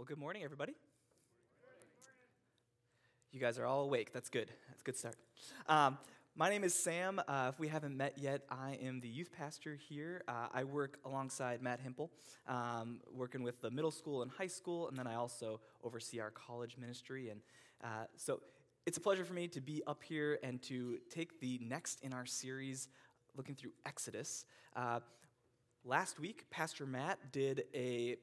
Well, good morning, everybody. You guys are all awake. That's good. That's a good start. Um, my name is Sam. Uh, if we haven't met yet, I am the youth pastor here. Uh, I work alongside Matt Hempel, um, working with the middle school and high school, and then I also oversee our college ministry. And uh, so it's a pleasure for me to be up here and to take the next in our series looking through Exodus. Uh, last week, Pastor Matt did a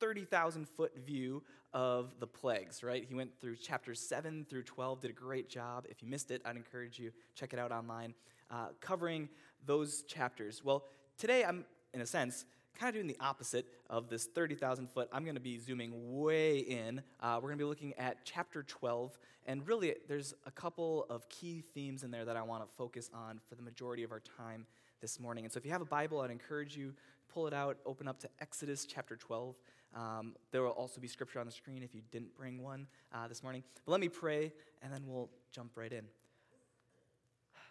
30,000 foot view of the plagues, right? He went through chapters 7 through 12, did a great job. If you missed it, I'd encourage you check it out online, uh, covering those chapters. Well, today I'm, in a sense, kind of doing the opposite of this 30,000 foot. I'm going to be zooming way in. Uh, we're going to be looking at chapter 12, and really, there's a couple of key themes in there that I want to focus on for the majority of our time this morning. And so, if you have a Bible, I'd encourage you pull it out, open up to Exodus chapter 12. Um, there will also be scripture on the screen if you didn't bring one uh, this morning. But let me pray, and then we'll jump right in.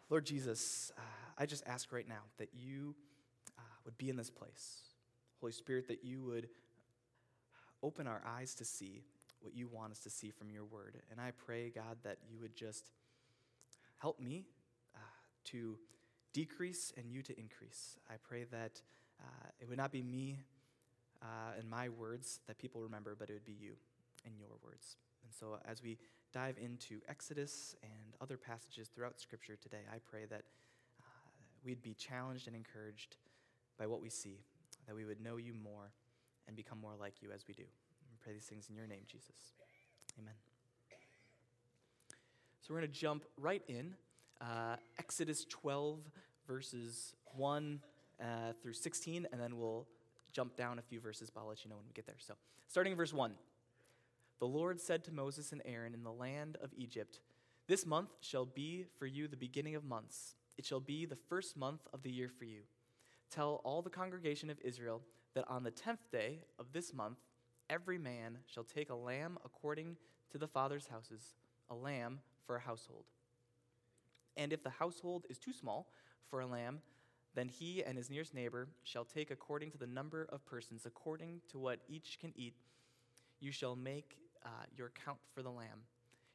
Lord Jesus, uh, I just ask right now that you uh, would be in this place. Holy Spirit, that you would open our eyes to see what you want us to see from your word. And I pray, God, that you would just help me uh, to decrease and you to increase. I pray that uh, it would not be me uh, and my words that people remember, but it would be you and your words. And so, as we dive into Exodus and other passages throughout Scripture today, I pray that uh, we'd be challenged and encouraged by what we see, that we would know you more and become more like you as we do. Pray these things in your name, Jesus. Amen. So, we're going to jump right in. Uh, Exodus 12, verses 1 uh, through 16, and then we'll jump down a few verses, but I'll let you know when we get there. So, starting in verse 1 The Lord said to Moses and Aaron in the land of Egypt, This month shall be for you the beginning of months. It shall be the first month of the year for you. Tell all the congregation of Israel that on the tenth day of this month, every man shall take a lamb according to the father's houses, a lamb for a household. And if the household is too small for a lamb, then he and his nearest neighbor shall take according to the number of persons, according to what each can eat. You shall make uh, your count for the lamb.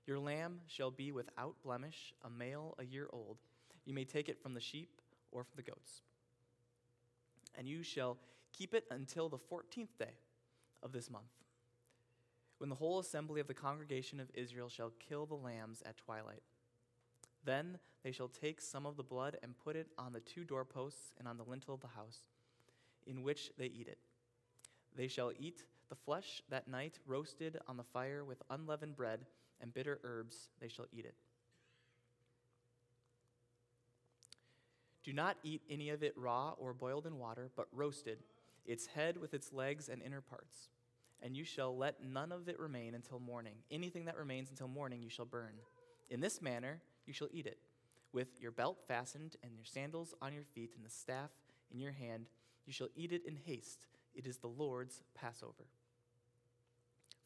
Your lamb shall be without blemish, a male a year old. You may take it from the sheep or from the goats. And you shall keep it until the fourteenth day of this month, when the whole assembly of the congregation of Israel shall kill the lambs at twilight. Then they shall take some of the blood and put it on the two doorposts and on the lintel of the house, in which they eat it. They shall eat the flesh that night, roasted on the fire with unleavened bread and bitter herbs, they shall eat it. Do not eat any of it raw or boiled in water, but roasted, its head with its legs and inner parts. And you shall let none of it remain until morning. Anything that remains until morning you shall burn. In this manner, you shall eat it, with your belt fastened and your sandals on your feet and the staff in your hand. You shall eat it in haste. It is the Lord's Passover.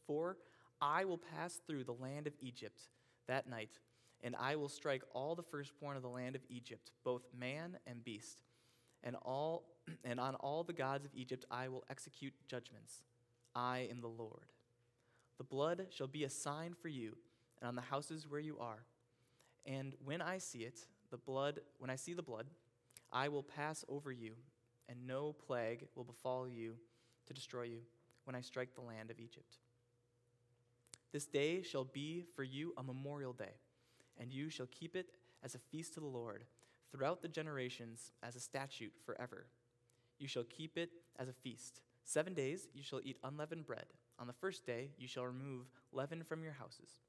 For I will pass through the land of Egypt that night, and I will strike all the firstborn of the land of Egypt, both man and beast. And, all, and on all the gods of Egypt I will execute judgments. I am the Lord. The blood shall be a sign for you, and on the houses where you are and when I see it, the blood, when I see the blood, I will pass over you, and no plague will befall you to destroy you when I strike the land of Egypt. This day shall be for you a memorial day, and you shall keep it as a feast to the Lord throughout the generations as a statute forever. You shall keep it as a feast. Seven days you shall eat unleavened bread. On the first day you shall remove leaven from your houses.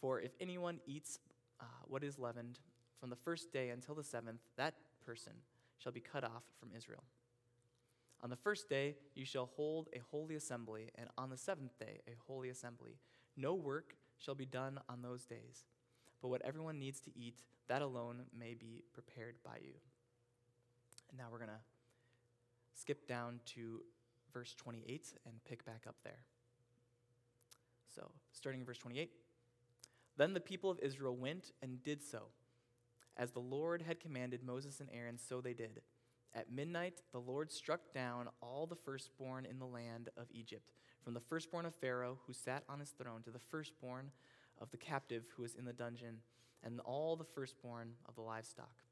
For if anyone eats uh, what is leavened from the first day until the seventh, that person shall be cut off from Israel. On the first day you shall hold a holy assembly, and on the seventh day a holy assembly. No work shall be done on those days, but what everyone needs to eat, that alone may be prepared by you. And now we're going to skip down to verse 28 and pick back up there. So, starting in verse 28. Then the people of Israel went and did so. As the Lord had commanded Moses and Aaron, so they did. At midnight, the Lord struck down all the firstborn in the land of Egypt, from the firstborn of Pharaoh who sat on his throne to the firstborn of the captive who was in the dungeon, and all the firstborn of the livestock.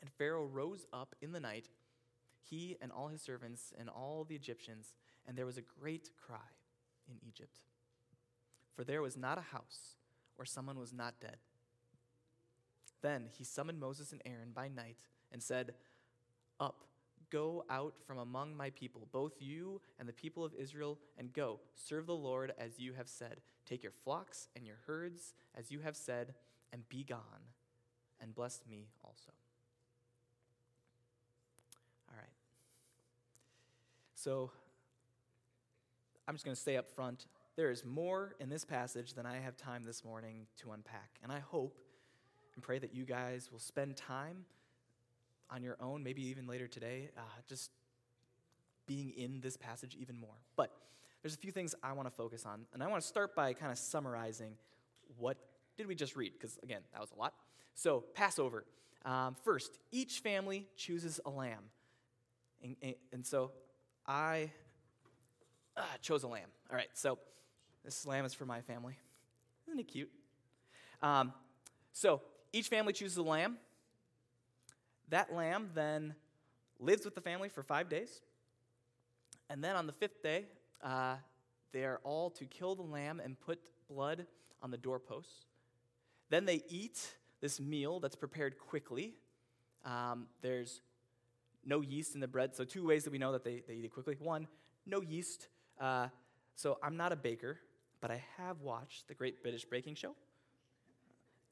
And Pharaoh rose up in the night, he and all his servants and all the Egyptians, and there was a great cry in Egypt. For there was not a house where someone was not dead. Then he summoned Moses and Aaron by night and said, Up, go out from among my people, both you and the people of Israel, and go, serve the Lord as you have said. Take your flocks and your herds as you have said, and be gone, and bless me also. All right. So, I'm just going to stay up front. There is more in this passage than I have time this morning to unpack. And I hope and pray that you guys will spend time on your own, maybe even later today, uh, just being in this passage even more. But there's a few things I want to focus on. And I want to start by kind of summarizing what did we just read? Because, again, that was a lot. So, Passover. Um, first, each family chooses a lamb. And, and, and so I uh, chose a lamb. All right, so this lamb is for my family. Isn't it cute? Um, so each family chooses a lamb. That lamb then lives with the family for five days. And then on the fifth day, uh, they are all to kill the lamb and put blood on the doorposts. Then they eat this meal that's prepared quickly. Um, there's no yeast in the bread. So, two ways that we know that they, they eat it quickly. One, no yeast. Uh, so, I'm not a baker, but I have watched the Great British Baking Show.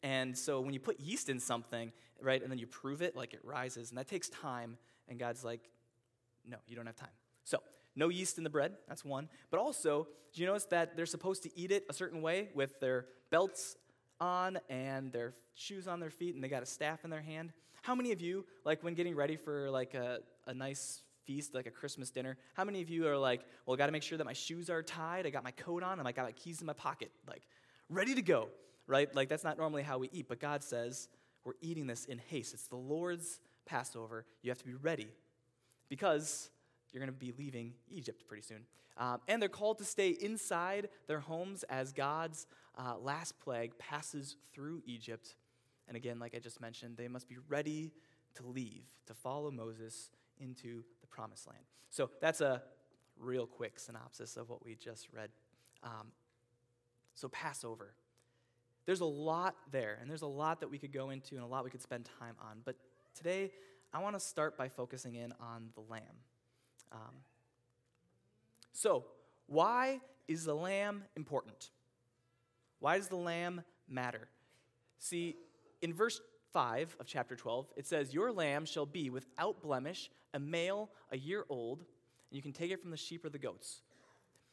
And so, when you put yeast in something, right, and then you prove it, like it rises, and that takes time, and God's like, no, you don't have time. So, no yeast in the bread, that's one. But also, do you notice that they're supposed to eat it a certain way with their belts on and their shoes on their feet, and they got a staff in their hand? How many of you, like when getting ready for like a, a nice feast, like a Christmas dinner, how many of you are like, well, I got to make sure that my shoes are tied, I got my coat on, and I got my keys in my pocket, like ready to go, right? Like that's not normally how we eat, but God says we're eating this in haste. It's the Lord's Passover. You have to be ready because you're going to be leaving Egypt pretty soon. Um, and they're called to stay inside their homes as God's uh, last plague passes through Egypt. And again, like I just mentioned, they must be ready to leave, to follow Moses into promised land. So that's a real quick synopsis of what we just read. Um, so, Passover. There's a lot there, and there's a lot that we could go into and a lot we could spend time on. But today, I want to start by focusing in on the lamb. Um, so, why is the lamb important? Why does the lamb matter? See, in verse 5 of chapter 12, it says, Your lamb shall be without blemish, a male, a year old, and you can take it from the sheep or the goats.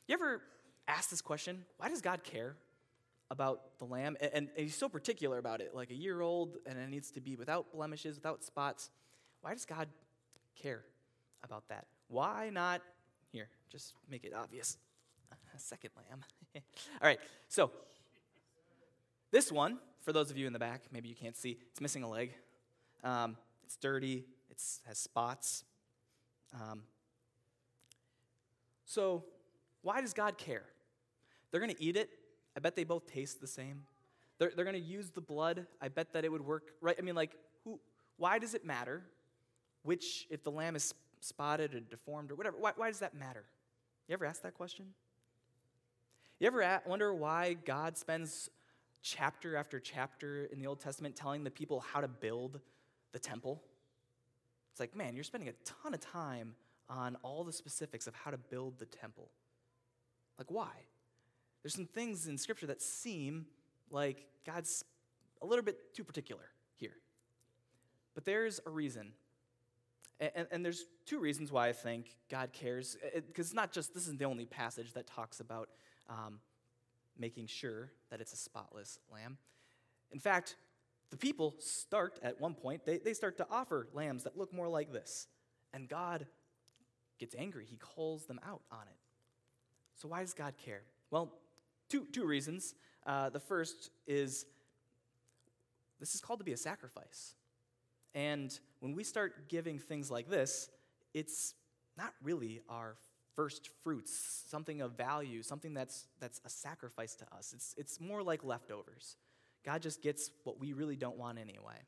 You ever ask this question? Why does God care about the lamb? And, and he's so particular about it, like a year old, and it needs to be without blemishes, without spots. Why does God care about that? Why not? Here, just make it obvious. A second lamb. All right, so this one, for those of you in the back, maybe you can't see, it's missing a leg. Um, it's dirty, it has spots. Um, so, why does God care? They're going to eat it. I bet they both taste the same. They're, they're going to use the blood. I bet that it would work, right? I mean, like, who, why does it matter? Which, if the lamb is spotted or deformed or whatever, why, why does that matter? You ever ask that question? You ever wonder why God spends chapter after chapter in the Old Testament telling the people how to build the temple? It's like, man, you're spending a ton of time on all the specifics of how to build the temple. Like, why? There's some things in Scripture that seem like God's a little bit too particular here. But there's a reason and, and, there's two reasons why I think God cares. Because it, it's not just, this isn't the only passage that talks about um, making sure that it's a spotless lamb. In fact, the people start at one point, they, they start to offer lambs that look more like this. And God gets angry. He calls them out on it. So, why does God care? Well, two, two reasons. Uh, the first is this is called to be a sacrifice. And when we start giving things like this, it's not really our first fruits, something of value, something that's, that's a sacrifice to us. It's, it's more like leftovers. God just gets what we really don't want anyway.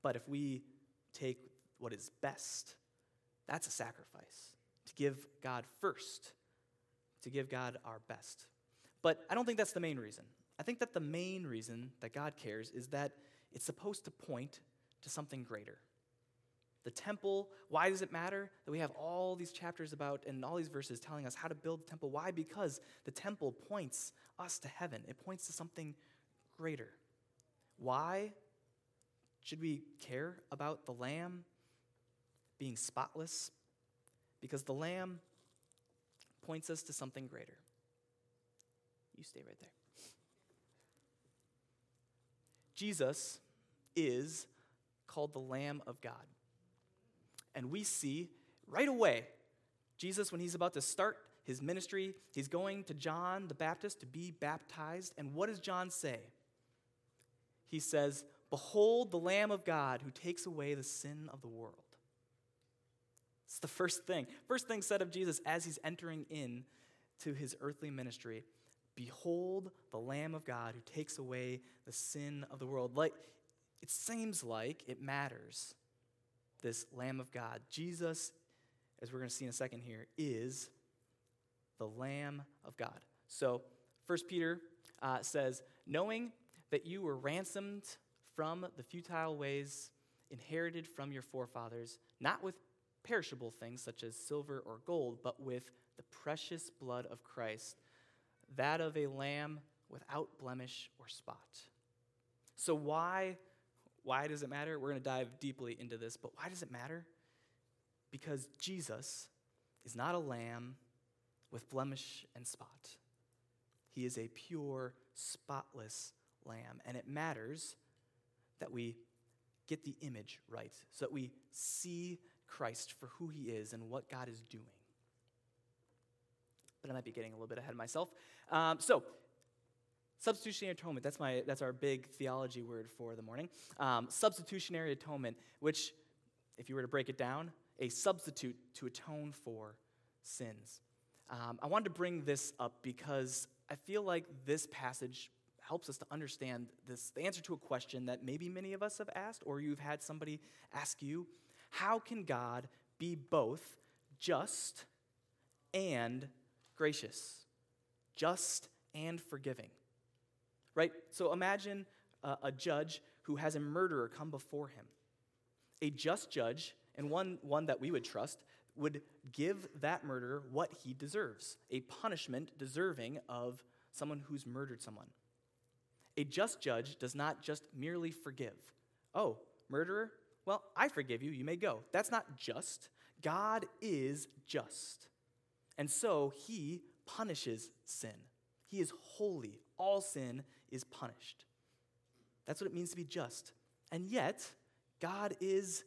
But if we take what is best, that's a sacrifice. To give God first, to give God our best. But I don't think that's the main reason. I think that the main reason that God cares is that it's supposed to point to something greater. The temple, why does it matter that we have all these chapters about and all these verses telling us how to build the temple? Why? Because the temple points us to heaven, it points to something greater. Why should we care about the lamb being spotless? Because the lamb points us to something greater. You stay right there. Jesus is called the Lamb of God. And we see right away, Jesus, when he's about to start his ministry, he's going to John the Baptist to be baptized. And what does John say? He says, Behold the Lamb of God who takes away the sin of the world. It's the first thing. First thing said of Jesus as he's entering in to his earthly ministry. Behold the Lamb of God who takes away the sin of the world. Like it seems like it matters. This Lamb of God. Jesus, as we're going to see in a second here, is the Lamb of God. So, First Peter uh, says, knowing that you were ransomed from the futile ways inherited from your forefathers, not with perishable things such as silver or gold, but with the precious blood of Christ that of a lamb without blemish or spot. So, why, why does it matter? We're going to dive deeply into this, but why does it matter? Because Jesus is not a lamb with blemish and spot. He is a pure, spotless lamb. And it matters that we get the image right, so that we see Christ for who he is and what God is doing but I might be getting a little bit ahead of myself. Um, so, substitutionary atonement, that's, my, that's our big theology word for the morning. Um, substitutionary atonement, which, if you were to break it down, a substitute to atone for sins. Um, I wanted to bring this up because I feel like this passage helps us to understand this, the answer to a question that maybe many of us have asked, or you've had somebody ask you How can God be both just and gracious, just, and forgiving. Right? So imagine a, a judge who has a murderer come before him. A just judge, and one, one that we would trust, would give that murderer what he deserves a punishment deserving of someone who's murdered someone. A just judge does not just merely forgive. Oh, murderer? Well, I forgive you. You may go. That's not just. God is just. And so he punishes sin. He is holy. All sin is punished. That's what it means to be just. And yet, God is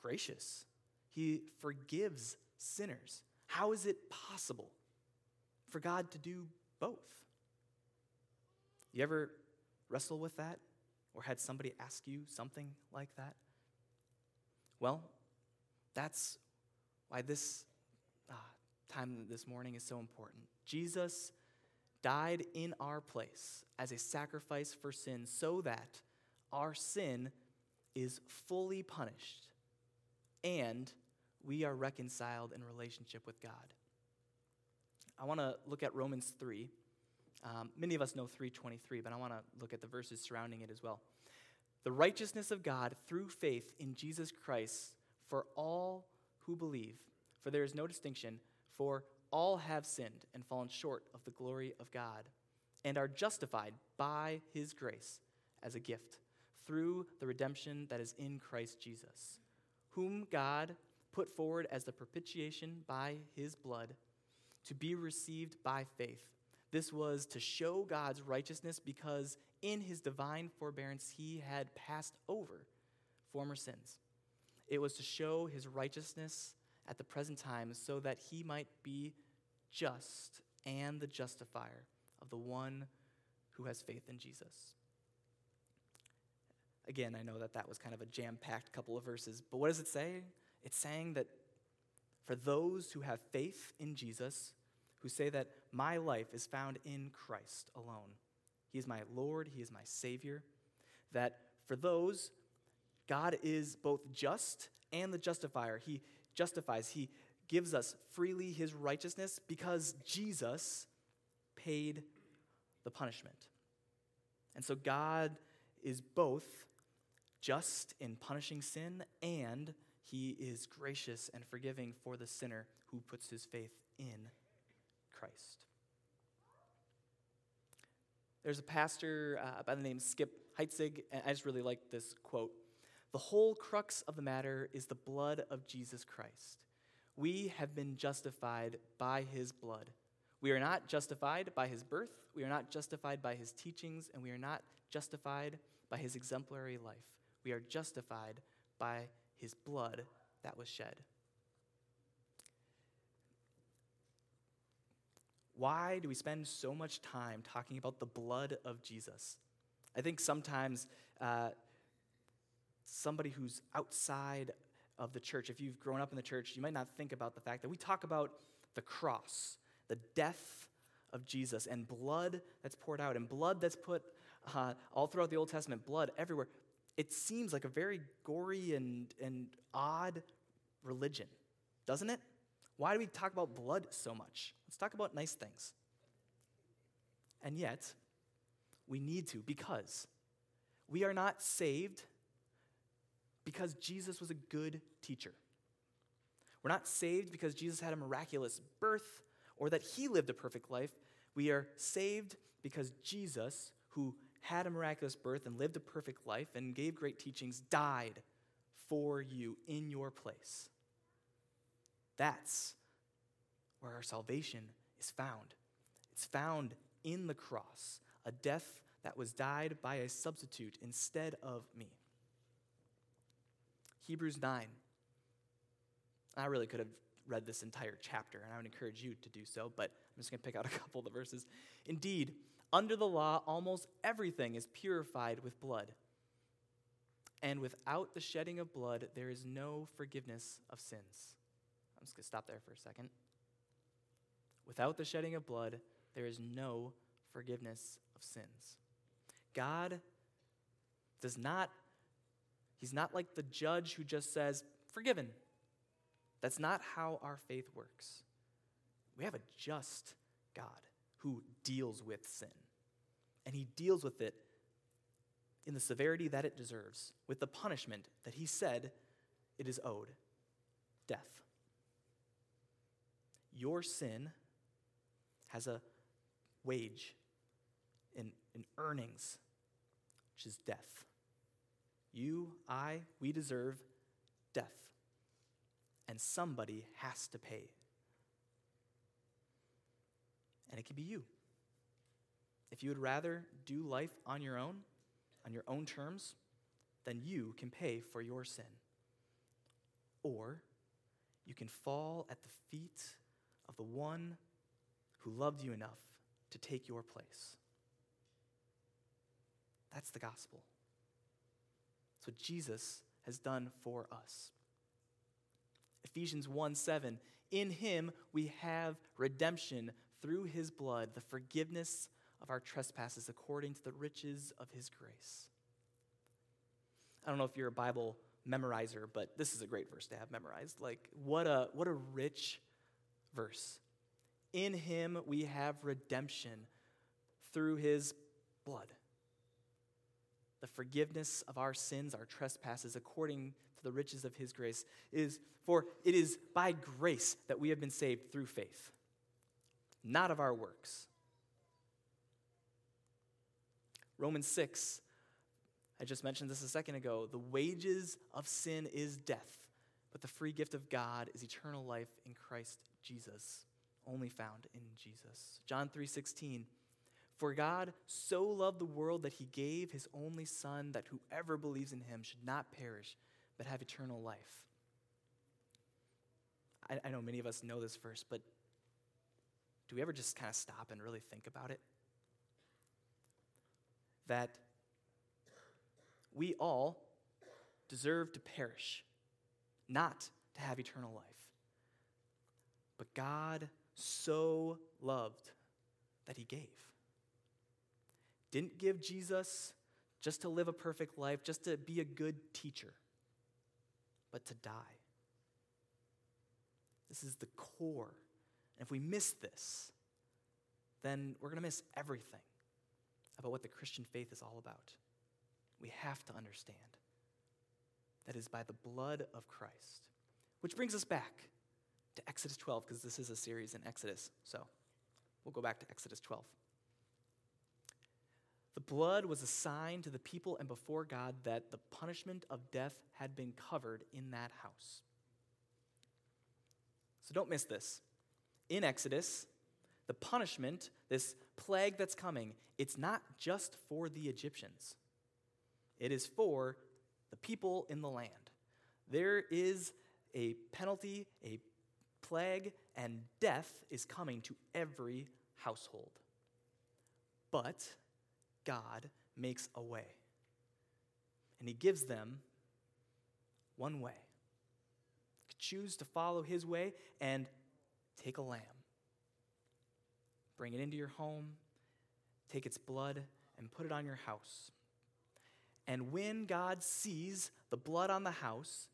gracious. He forgives sinners. How is it possible for God to do both? You ever wrestle with that or had somebody ask you something like that? Well, that's why this ah, time this morning is so important. Jesus died in our place as a sacrifice for sin so that our sin is fully punished and we are reconciled in relationship with God. I want to look at Romans 3. Um, many of us know 323, but I want to look at the verses surrounding it as well. The righteousness of God through faith in Jesus Christ for all who believe, for there is no distinction, for all have sinned and fallen short of the glory of God, and are justified by his grace as a gift through the redemption that is in Christ Jesus, whom God put forward as the propitiation by his blood to be received by faith. This was to show God's righteousness because in his divine forbearance he had passed over former sins. It was to show his righteousness at the present time so that he might be just and the justifier of the one who has faith in Jesus. Again, I know that that was kind of a jam packed couple of verses, but what does it say? It's saying that for those who have faith in Jesus, who say that my life is found in Christ alone. He is my Lord, He is my Savior. That for those, God is both just and the justifier. He justifies, He gives us freely His righteousness because Jesus paid the punishment. And so God is both just in punishing sin and he is gracious and forgiving for the sinner who puts his faith in Christ. There's a pastor uh, by the name Skip Heitzig, and I just really like this quote. The whole crux of the matter is the blood of Jesus Christ. We have been justified by his blood. We are not justified by his birth, we are not justified by his teachings, and we are not justified by his exemplary life. We are justified by his blood that was shed. Why do we spend so much time talking about the blood of Jesus? I think sometimes uh, somebody who's outside of the church, if you've grown up in the church, you might not think about the fact that we talk about the cross, the death of Jesus, and blood that's poured out, and blood that's put uh, all throughout the Old Testament, blood everywhere it seems like a very gory and, and odd religion, doesn't it? Why do we talk about blood so much? Let's talk about nice things. And yet, we need to because we are not saved because Jesus was a good teacher. We're not saved because Jesus had a miraculous birth or that he lived a perfect life. We are saved because Jesus, who had a miraculous birth and lived a perfect life and gave great teachings, died for you in your place. That's where our salvation is found. It's found in the cross, a death that was died by a substitute instead of me. Hebrews 9. I really could have read this entire chapter, and I would encourage you to do so, but I'm just going to pick out a couple of the verses. Indeed, under the law, almost everything is purified with blood. And without the shedding of blood, there is no forgiveness of sins. I'm just going to stop there for a second. Without the shedding of blood, there is no forgiveness of sins. God does not, He's not like the judge who just says, forgiven. That's not how our faith works. We have a just God who deals with sin. And he deals with it in the severity that it deserves, with the punishment that he said it is owed death. Your sin has a wage in, in earnings, which is death. You, I, we deserve death. And somebody has to pay and it can be you. If you would rather do life on your own, on your own terms, then you can pay for your sin. Or you can fall at the feet of the one who loved you enough to take your place. That's the gospel. That's what Jesus has done for us. Ephesians 1 7, in him we have redemption through his blood the forgiveness of our trespasses according to the riches of his grace. I don't know if you're a Bible memorizer, but this is a great verse to have memorized. Like, what a, what a rich verse. In him we have redemption through his blood. The forgiveness of our sins, our trespasses, according to the riches of his grace, is for it is by grace that we have been saved through faith not of our works. Romans 6, I just mentioned this a second ago. The wages of sin is death, but the free gift of God is eternal life in Christ Jesus, only found in Jesus. John 3:16 For God so loved the world that he gave his only son that whoever believes in him should not perish but have eternal life. I, I know many of us know this verse, but do we ever just kind of stop and really think about it? That we all deserve to perish, not to have eternal life. But God so loved that he gave. Didn't give Jesus just to live a perfect life, just to be a good teacher, but to die. This is the core. And if we miss this, then we're going to miss everything about what the Christian faith is all about. We have to understand that is by the blood of Christ. Which brings us back to Exodus 12, because this is a series in Exodus. So we'll go back to Exodus 12. The blood was a sign to the people and before God that the punishment of death had been covered in that house. So don't miss this. In Exodus, the punishment, this plague that's coming, it's not just for the Egyptians, it is for the people in the land. There is a penalty, a plague, and death is coming to every household. But God makes a way. And He gives them one way. Choose to follow His way and take a lamb. Bring it into your home, take its blood, and put it on your house. And when God sees the blood on the house,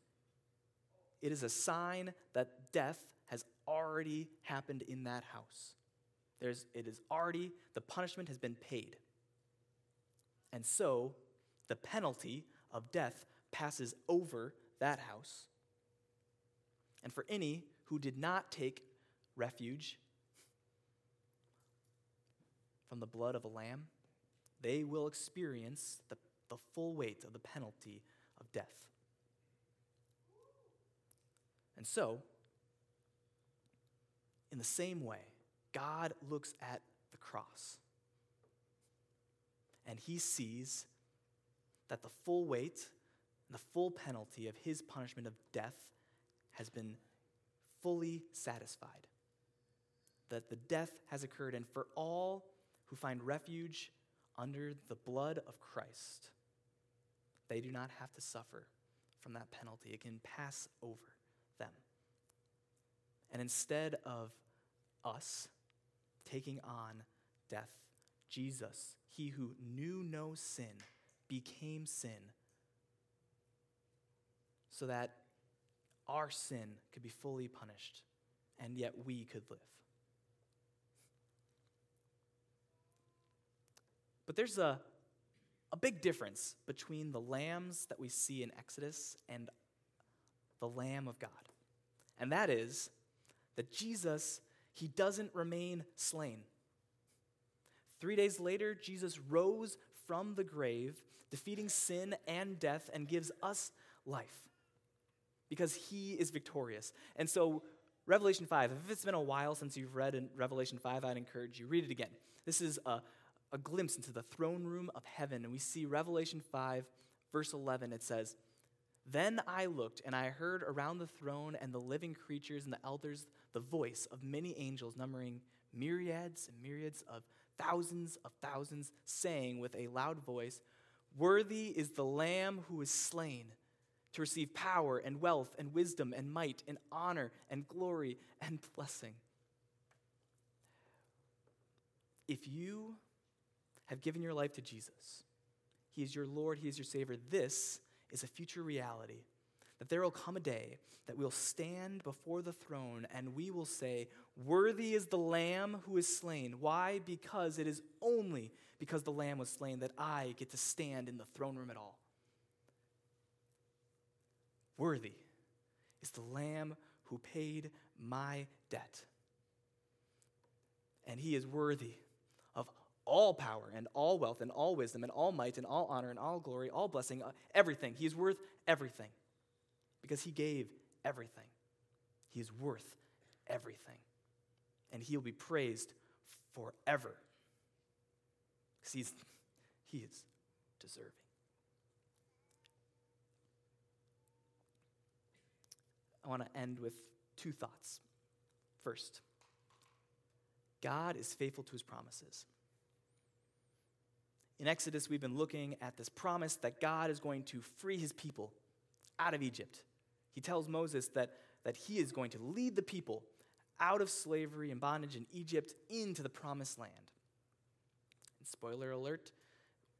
it is a sign that death has already happened in that house. There's, it is already, the punishment has been paid. And so the penalty of death passes over that house. And for any who did not take refuge from the blood of a lamb, they will experience the, the full weight of the penalty of death. And so, in the same way, God looks at the cross and he sees that the full weight and the full penalty of his punishment of death has been fully satisfied. That the death has occurred, and for all who find refuge under the blood of Christ, they do not have to suffer from that penalty. It can pass over them. And instead of us taking on death, Jesus, he who knew no sin, became sin so that our sin could be fully punished and yet we could live. But there's a, a big difference between the lambs that we see in Exodus and the Lamb of God. And that is that Jesus, he doesn't remain slain. Three days later, Jesus rose from the grave, defeating sin and death, and gives us life because he is victorious. And so, Revelation 5, if it's been a while since you've read in Revelation 5, I'd encourage you, read it again. This is a, a glimpse into the throne room of heaven. And we see Revelation 5, verse 11, it says, Then I looked, and I heard around the throne and the living creatures and the elders the voice of many angels, numbering myriads and myriads of thousands of thousands, saying with a loud voice, Worthy is the Lamb who is slain to receive power and wealth and wisdom and might and honor and glory and blessing. If you have given your life to Jesus, He is your Lord, He is your Savior, this is a future reality. That there will come a day that we'll stand before the throne and we will say, Worthy is the Lamb who is slain. Why? Because it is only because the Lamb was slain that I get to stand in the throne room at all. Worthy is the Lamb who paid my debt. And he is worthy of all power and all wealth and all wisdom and all might and all honor and all glory, all blessing, uh, everything. He is worth everything because he gave everything. He is worth everything. And he'll be praised forever because he's, he is deserving. I want to end with two thoughts. First, God is faithful to his promises. In Exodus, we've been looking at this promise that God is going to free his people out of Egypt. He tells Moses that, that he is going to lead the people out of slavery and bondage in Egypt into the promised land. And spoiler alert,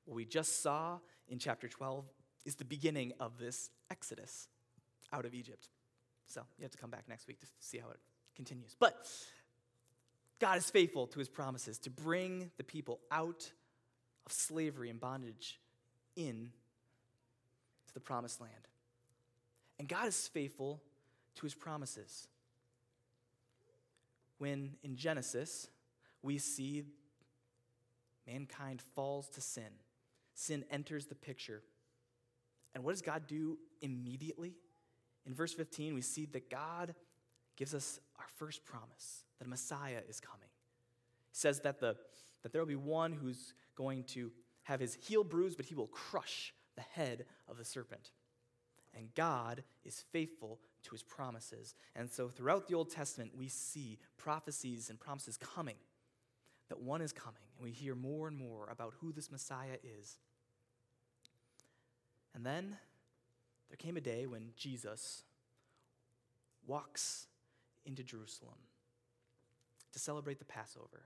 what we just saw in chapter 12 is the beginning of this exodus out of Egypt. So you have to come back next week to see how it continues. But God is faithful to his promises to bring the people out of slavery and bondage in to the promised land. And God is faithful to his promises. When in Genesis, we see mankind falls to sin, sin enters the picture. And what does God do immediately? In verse 15, we see that God gives us our first promise that a Messiah is coming. He says that, the, that there will be one who's going to have his heel bruised, but he will crush the head of the serpent. And God is faithful to his promises. And so throughout the Old Testament, we see prophecies and promises coming, that one is coming. And we hear more and more about who this Messiah is. And then there came a day when Jesus walks into Jerusalem to celebrate the Passover.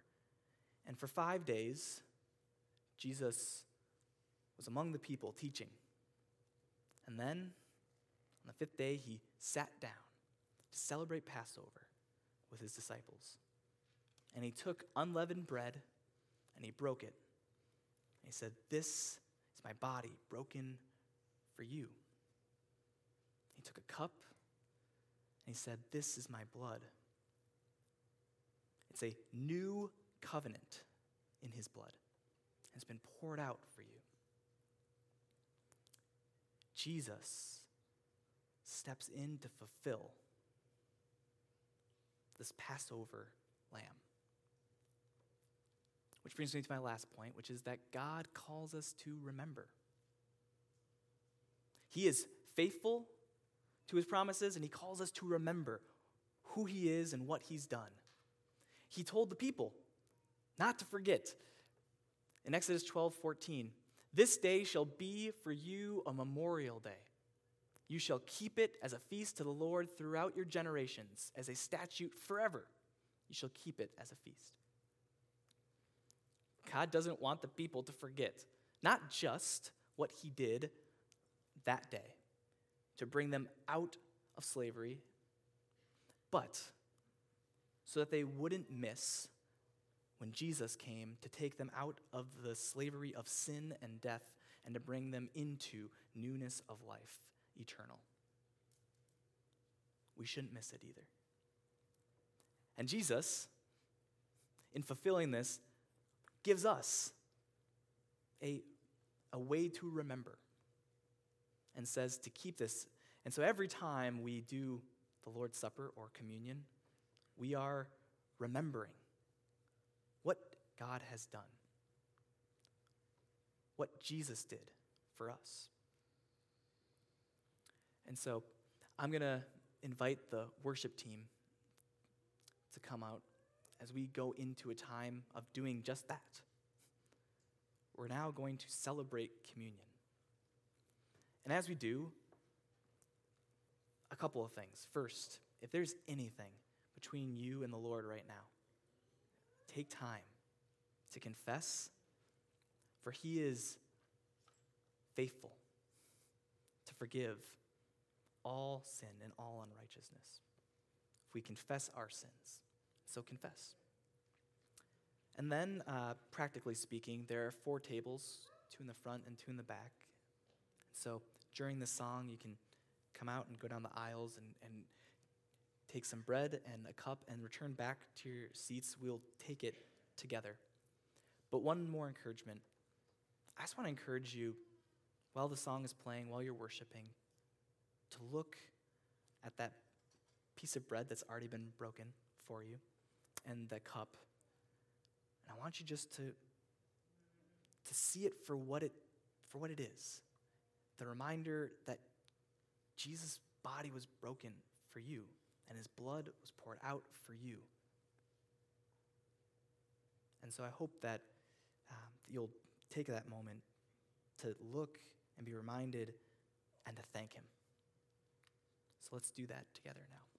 And for five days, Jesus was among the people teaching. And then, on the fifth day, he sat down to celebrate Passover with his disciples. And he took unleavened bread and he broke it. And he said, This is my body broken for you. He took a cup and he said, This is my blood. It's a new covenant in his blood. It's been poured out for you. Jesus steps in to fulfill this Passover lamb. Which brings me to my last point, which is that God calls us to remember. He is faithful to his promises, and he calls us to remember who he is and what he's done. He told the people not to forget. In Exodus 12 14, this day shall be for you a memorial day. You shall keep it as a feast to the Lord throughout your generations, as a statute forever. You shall keep it as a feast. God doesn't want the people to forget not just what he did that day to bring them out of slavery, but so that they wouldn't miss when Jesus came to take them out of the slavery of sin and death and to bring them into newness of life, eternal. We shouldn't miss it either. And Jesus, in fulfilling this, gives us a, a way to remember and says to keep this. And so every time we do the Lord's Supper or communion, we are remembering what God has done, what Jesus did for us. And so I'm going to invite the worship team to come out as we go into a time of doing just that. We're now going to celebrate communion. And as we do, a couple of things. First, if there's anything between you and the Lord right now, take time to confess, for he is faithful to forgive all sin and all unrighteousness. If we confess our sins, so confess. And then, uh, practically speaking, there are four tables two in the front and two in the back. So during the song, you can come out and go down the aisles and, and take some bread and a cup and return back to your seats. We'll take it together. But one more encouragement. I just want to encourage you while the song is playing, while you're worshiping, to look at that piece of bread that's already been broken for you and the cup. And I want you just to, to see it for what it, for what it is the reminder that Jesus' body was broken for you and his blood was poured out for you. And so I hope that um, you'll take that moment to look and be reminded and to thank him. Let's do that together now.